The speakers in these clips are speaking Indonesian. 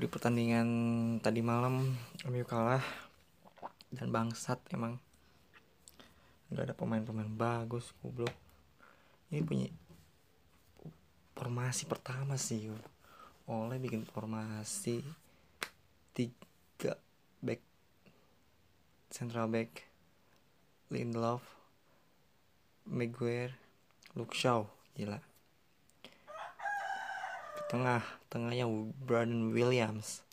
di pertandingan tadi malam MU kalah dan bangsat emang. Nggak ada pemain-pemain bagus goblok. Ini punya formasi pertama sih oleh bikin formasi tiga back central back Lindelof Maguire Luke Shaw gila. Tengah tengahnya Brandon Williams.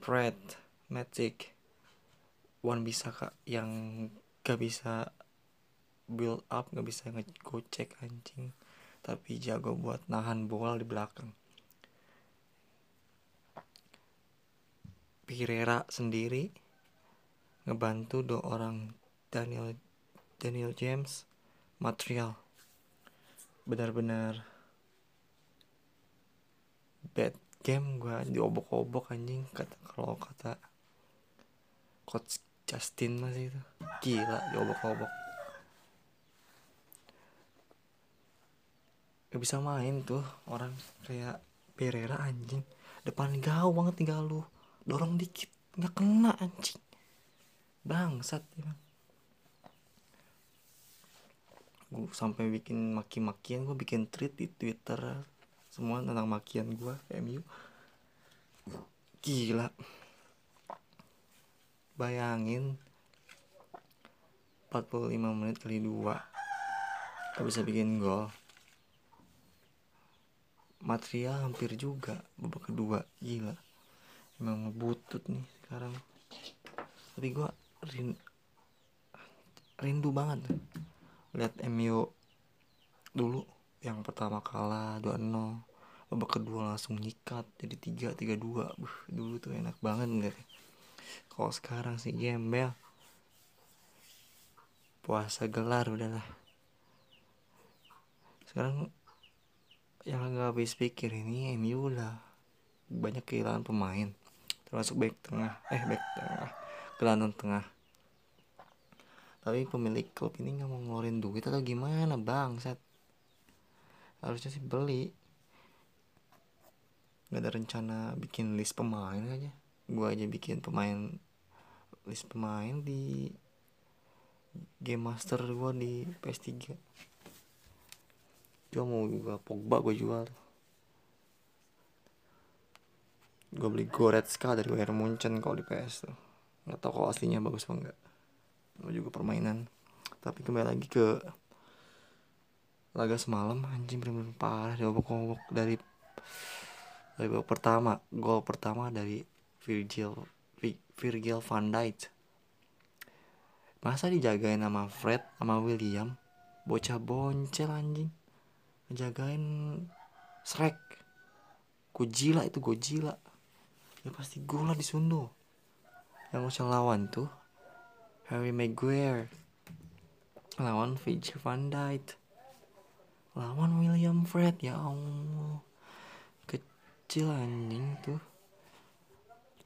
Fred Magic. Wan bisa kak yang gak bisa build up gak bisa ngegocek anjing. Tapi jago buat nahan bola di belakang. Pirera sendiri ngebantu dua orang Daniel Daniel James material. Benar-benar. Bad game gue diobok-obok anjing kata kalau kata coach Justin masih itu. Gila diobok-obok. Gak bisa main tuh orang kayak Pereira anjing. Depan gawang tinggal lu dorong dikit nggak kena anjing. Bangsat ya gue sampai bikin maki-makian gue bikin tweet di Twitter semua tentang makian gue MU gila. Bayangin 45 menit kali dua gak bisa bikin gol material hampir juga babak kedua. Gila. Emang ngebutut nih sekarang. Tapi gue rindu, rindu banget lihat MU dulu yang pertama kalah 2-0 babak kedua langsung nyikat jadi 3 3 2 Buh, dulu tuh enak banget nggak kalau sekarang sih gembel. Puasa gelar udahlah. Sekarang yang nggak habis pikir ini MU lah. Banyak kehilangan pemain termasuk back tengah. Eh back tengah. Gelandang tengah tapi pemilik klub ini nggak mau ngeluarin duit atau gimana bang set harusnya sih beli. Nggak ada rencana bikin list pemain aja. Gue aja bikin pemain list pemain di game master gue di PS3 gue mau juga Pogba gue jual. Gue beli Goretzka dari Bayern Munchen kalau di PS tuh. Nggak tahu kalau aslinya bagus apa enggak juga permainan. Tapi kembali lagi ke laga semalam anjing bener-bener parah. Dari babak dari dari babak pertama gol pertama dari Virgil Virgil van Dijk. Masa dijagain sama Fred sama William? Bocah boncel anjing. Ngejagain Shrek. Godzilla itu Godzilla. Ya pasti lah disunduh yang usah lawan tuh Harry Maguire. Lawan Virgil van Dijk. Lawan William Fred ya Allah. Kecil anjing tuh.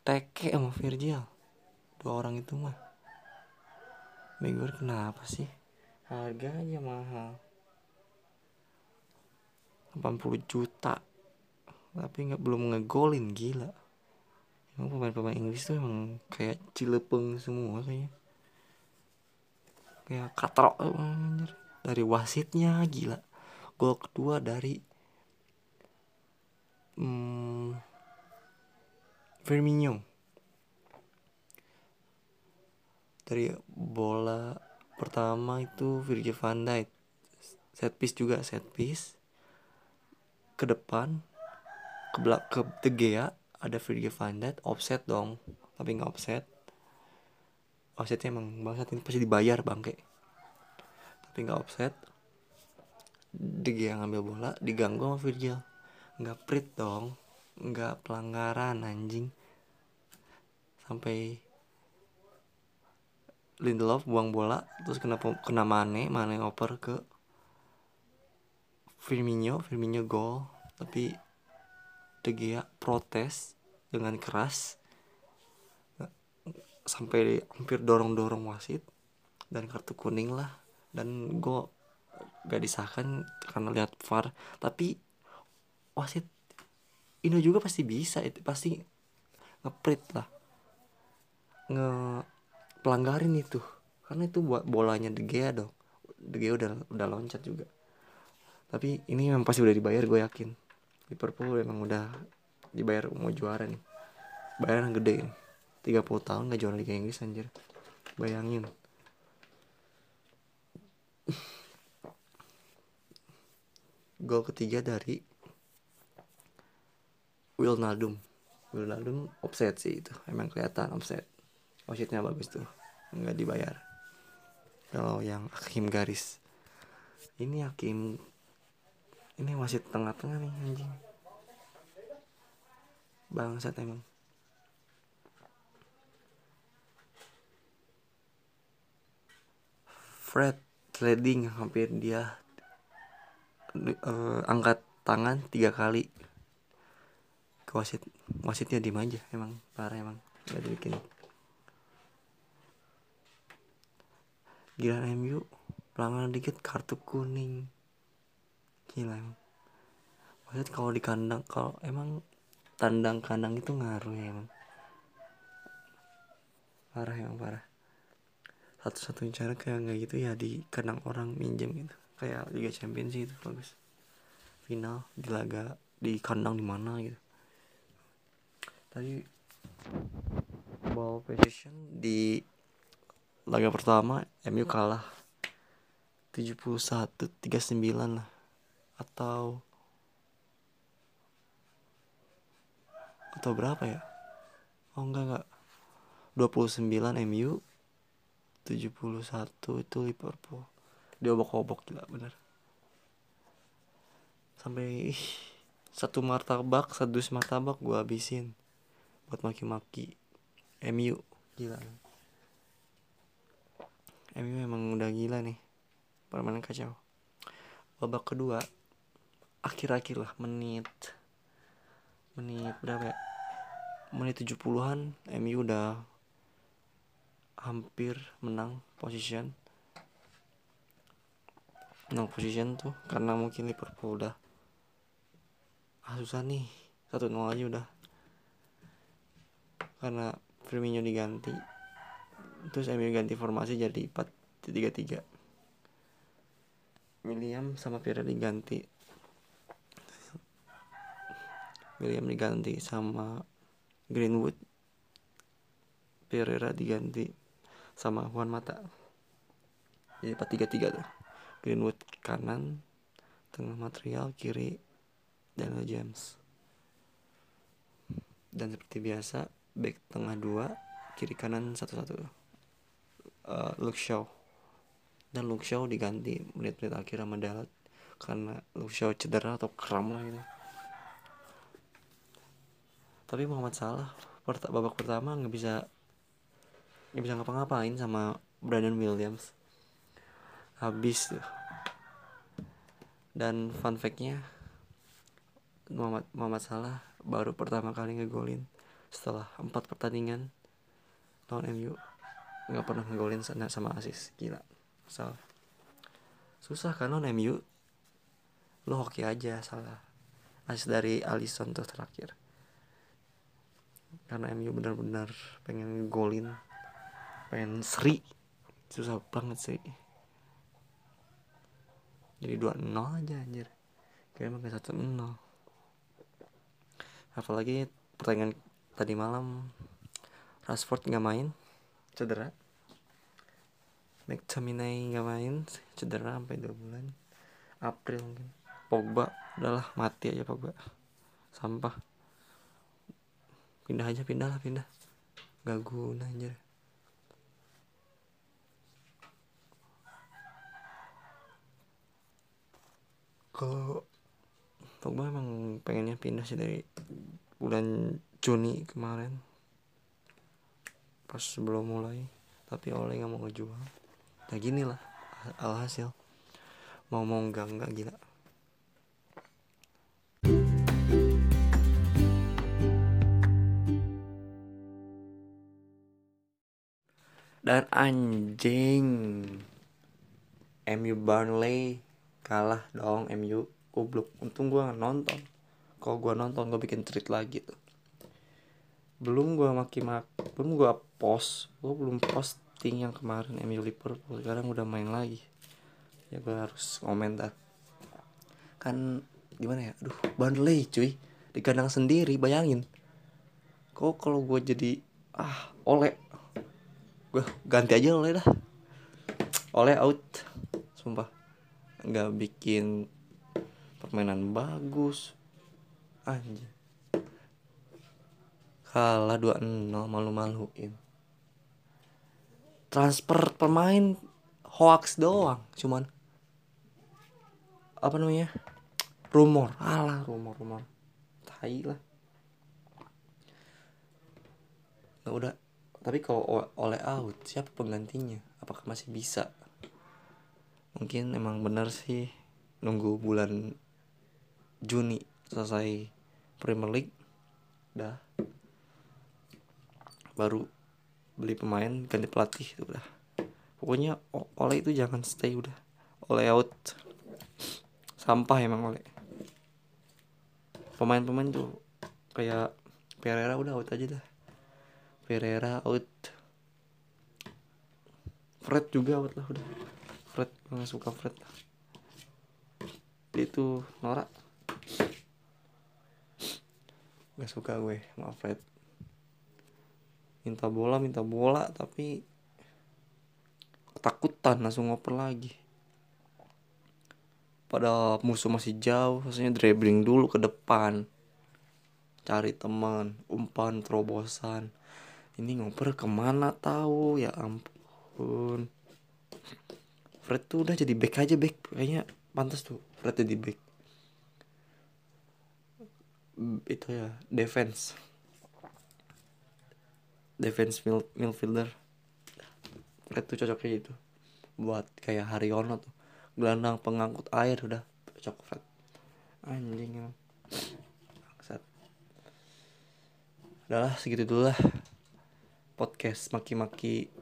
Teke sama Virgil. Dua orang itu mah. Maguire kenapa sih? Harganya mahal. 80 juta. Tapi nggak belum ngegolin gila. Emang pemain-pemain Inggris tuh emang kayak cilepeng semua kayaknya kayak katrok anjir. Dari wasitnya gila. Gol kedua dari hmm, Firmino. Dari bola pertama itu Virgil van Dijk. Set piece juga set piece. Ke depan ke belak ke De Gea ada Virgil van Dijk. Offset dong tapi nggak offset offsetnya emang bangsat ini pasti dibayar bangke tapi nggak offset. Gea ngambil bola diganggu sama Virgil. Nggak prit dong. Nggak pelanggaran anjing. Sampai Lindelof buang bola terus kena kena Mane. Mane oper ke Firmino. Firmino gol. Tapi De Gea protes dengan keras sampai hampir dorong-dorong wasit dan kartu kuning lah. Dan gol gak disahkan karena lihat VAR. Tapi wasit Indo juga pasti bisa itu pasti ngeprit lah. Nge pelanggarin itu. Karena itu buat bolanya De Gea dong. De Gea udah udah loncat juga. Tapi ini memang pasti udah dibayar gue yakin. Liverpool emang udah dibayar mau juara nih. Bayaran gede nih 30 tahun gak juara Liga Inggris anjir. Bayangin. Gol ketiga dari Wilnaldum Wilnaldum offset sih itu. Emang kelihatan offset. Wasitnya bagus tuh. Nggak dibayar. Kalau yang hakim garis. Ini hakim ini wasit tengah-tengah nih anjing. Bangsat emang Fred sliding hampir dia uh, angkat tangan tiga kali. Ke wasit wasitnya diem aja emang parah emang gak dibikin. Gila MU pelanggan dikit kartu kuning. Gila emang. Wasit kalau di kandang kalau emang tandang kandang itu ngaruh ya emang. Parah emang parah satu-satunya cara kayak nggak gitu ya di kandang orang minjem gitu. Kayak Liga Champions sih itu bagus. Final di laga di kandang di mana gitu. Tadi ball position di laga pertama MU kalah 71 39 lah. Atau atau berapa ya? Oh enggak enggak. 29 MU 71 itu Liverpool. Diobok-obok gila bener. Sampai ih, satu martabak satu martabak gue habisin buat maki-maki. MU gila. MU emang udah gila nih permainan kacau. Babak kedua akhir-akhir lah menit menit berapa ya? Menit 70-an MU udah hampir menang position. Menang position tuh karena mungkin Liverpool udah ah susah nih satu nol aja udah. Karena Firmino diganti terus MU ganti formasi jadi 4 tiga tiga. William sama Pierre diganti. William diganti sama Greenwood. Pereira diganti sama Juan Mata. Jadi 4-3-3 tuh. Greenwood kanan tengah material kiri Daniel James. Dan seperti biasa back tengah dua kiri kanan satu-satu. Uh, Luke Shaw. Dan Luke Shaw diganti menit-menit akhir sama Dalat karena Luke Shaw cedera atau kram lah gitu. Tapi Muhammad Salah babak pertama nggak bisa nggak bisa ngapa-ngapain sama Brandon Williams. Habis tuh. Dan fun factnya Muhammad Muhammad Salah baru pertama kali ngegolin setelah empat pertandingan lawan MU nggak pernah ngegolin sana sama asis. Gila. Salah. Susah kan lawan MU lo hoki aja salah. Asis dari Alisson tuh terakhir. Karena MU benar-benar pengen ngegolin pengen seri. Susah banget sih. Jadi 2-0 aja anjir. Kayak emang kayak 1-0 apalagi pertandingan tadi malam Rashford nggak main. Cedera. McTominay nggak main. Cedera sampai dua bulan. April mungkin. Pogba udahlah mati aja Pogba. Sampah. Pindah aja pindah lah pindah. Gak guna anjir kalau Pogba emang pengennya pindah sih dari bulan Juni kemarin. Pas sebelum mulai tapi oleh nggak mau ngejual. Nah gini lah alhasil. Mau mau enggak enggak gila. Dan anjing MU Burnley kalah dong MU goblok. Untung gue nonton. Kalau gue nonton gue bikin tweet lagi tuh. Belum gue maki mak belum gue post. Gue belum posting yang kemarin MU Liverpool. Sekarang udah main lagi. Ya gue harus komentar kan gimana ya? Aduh Burnley cuy. Di kandang sendiri bayangin. Kok kalau gue jadi ah oleh gue ganti aja oleh dah. Oleh out. Sumpah nggak bikin permainan bagus. Anjir. Kalah 2-0 malu-maluin. Transfer pemain hoax doang cuman. Apa namanya? Rumor. Alah rumor rumor. Tai lah. Nggak udah. Tapi kalau oleh out siapa penggantinya? Apakah masih bisa mungkin emang benar sih nunggu bulan Juni selesai Premier League dah baru beli pemain ganti pelatih itu udah. Pokoknya oleh itu jangan stay udah. Oleh out. Sampah emang oleh pemain-pemain tuh kayak Pereira udah out aja dah. Pereira out. Fred juga out lah udah nggak suka Fred. Itu norak. Nggak suka gue sama Fred. Minta bola minta bola tapi ketakutan langsung ngoper lagi. Pada musuh masih jauh maksudnya dribbling dulu ke depan. Cari teman umpan terobosan. Ini ngoper ke mana tahu? Ya ampun Fred tuh udah jadi back aja back. Kayaknya pantas tuh Fred jadi back. Itu ya defense. Defense midfielder. Fred tuh cocoknya itu buat kayak Haryono tuh. Gelandang pengangkut air udah cocok Fred. Anjing emang. Maksat. udahlah segitu dulu lah. Podcast maki-maki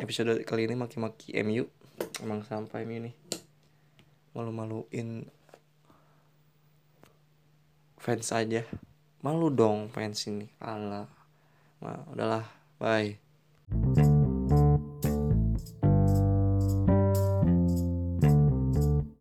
episode kali ini maki-maki MU emang sampai nih. Malu-maluin fans aja. Malu dong fans ini. Allah udahlah bye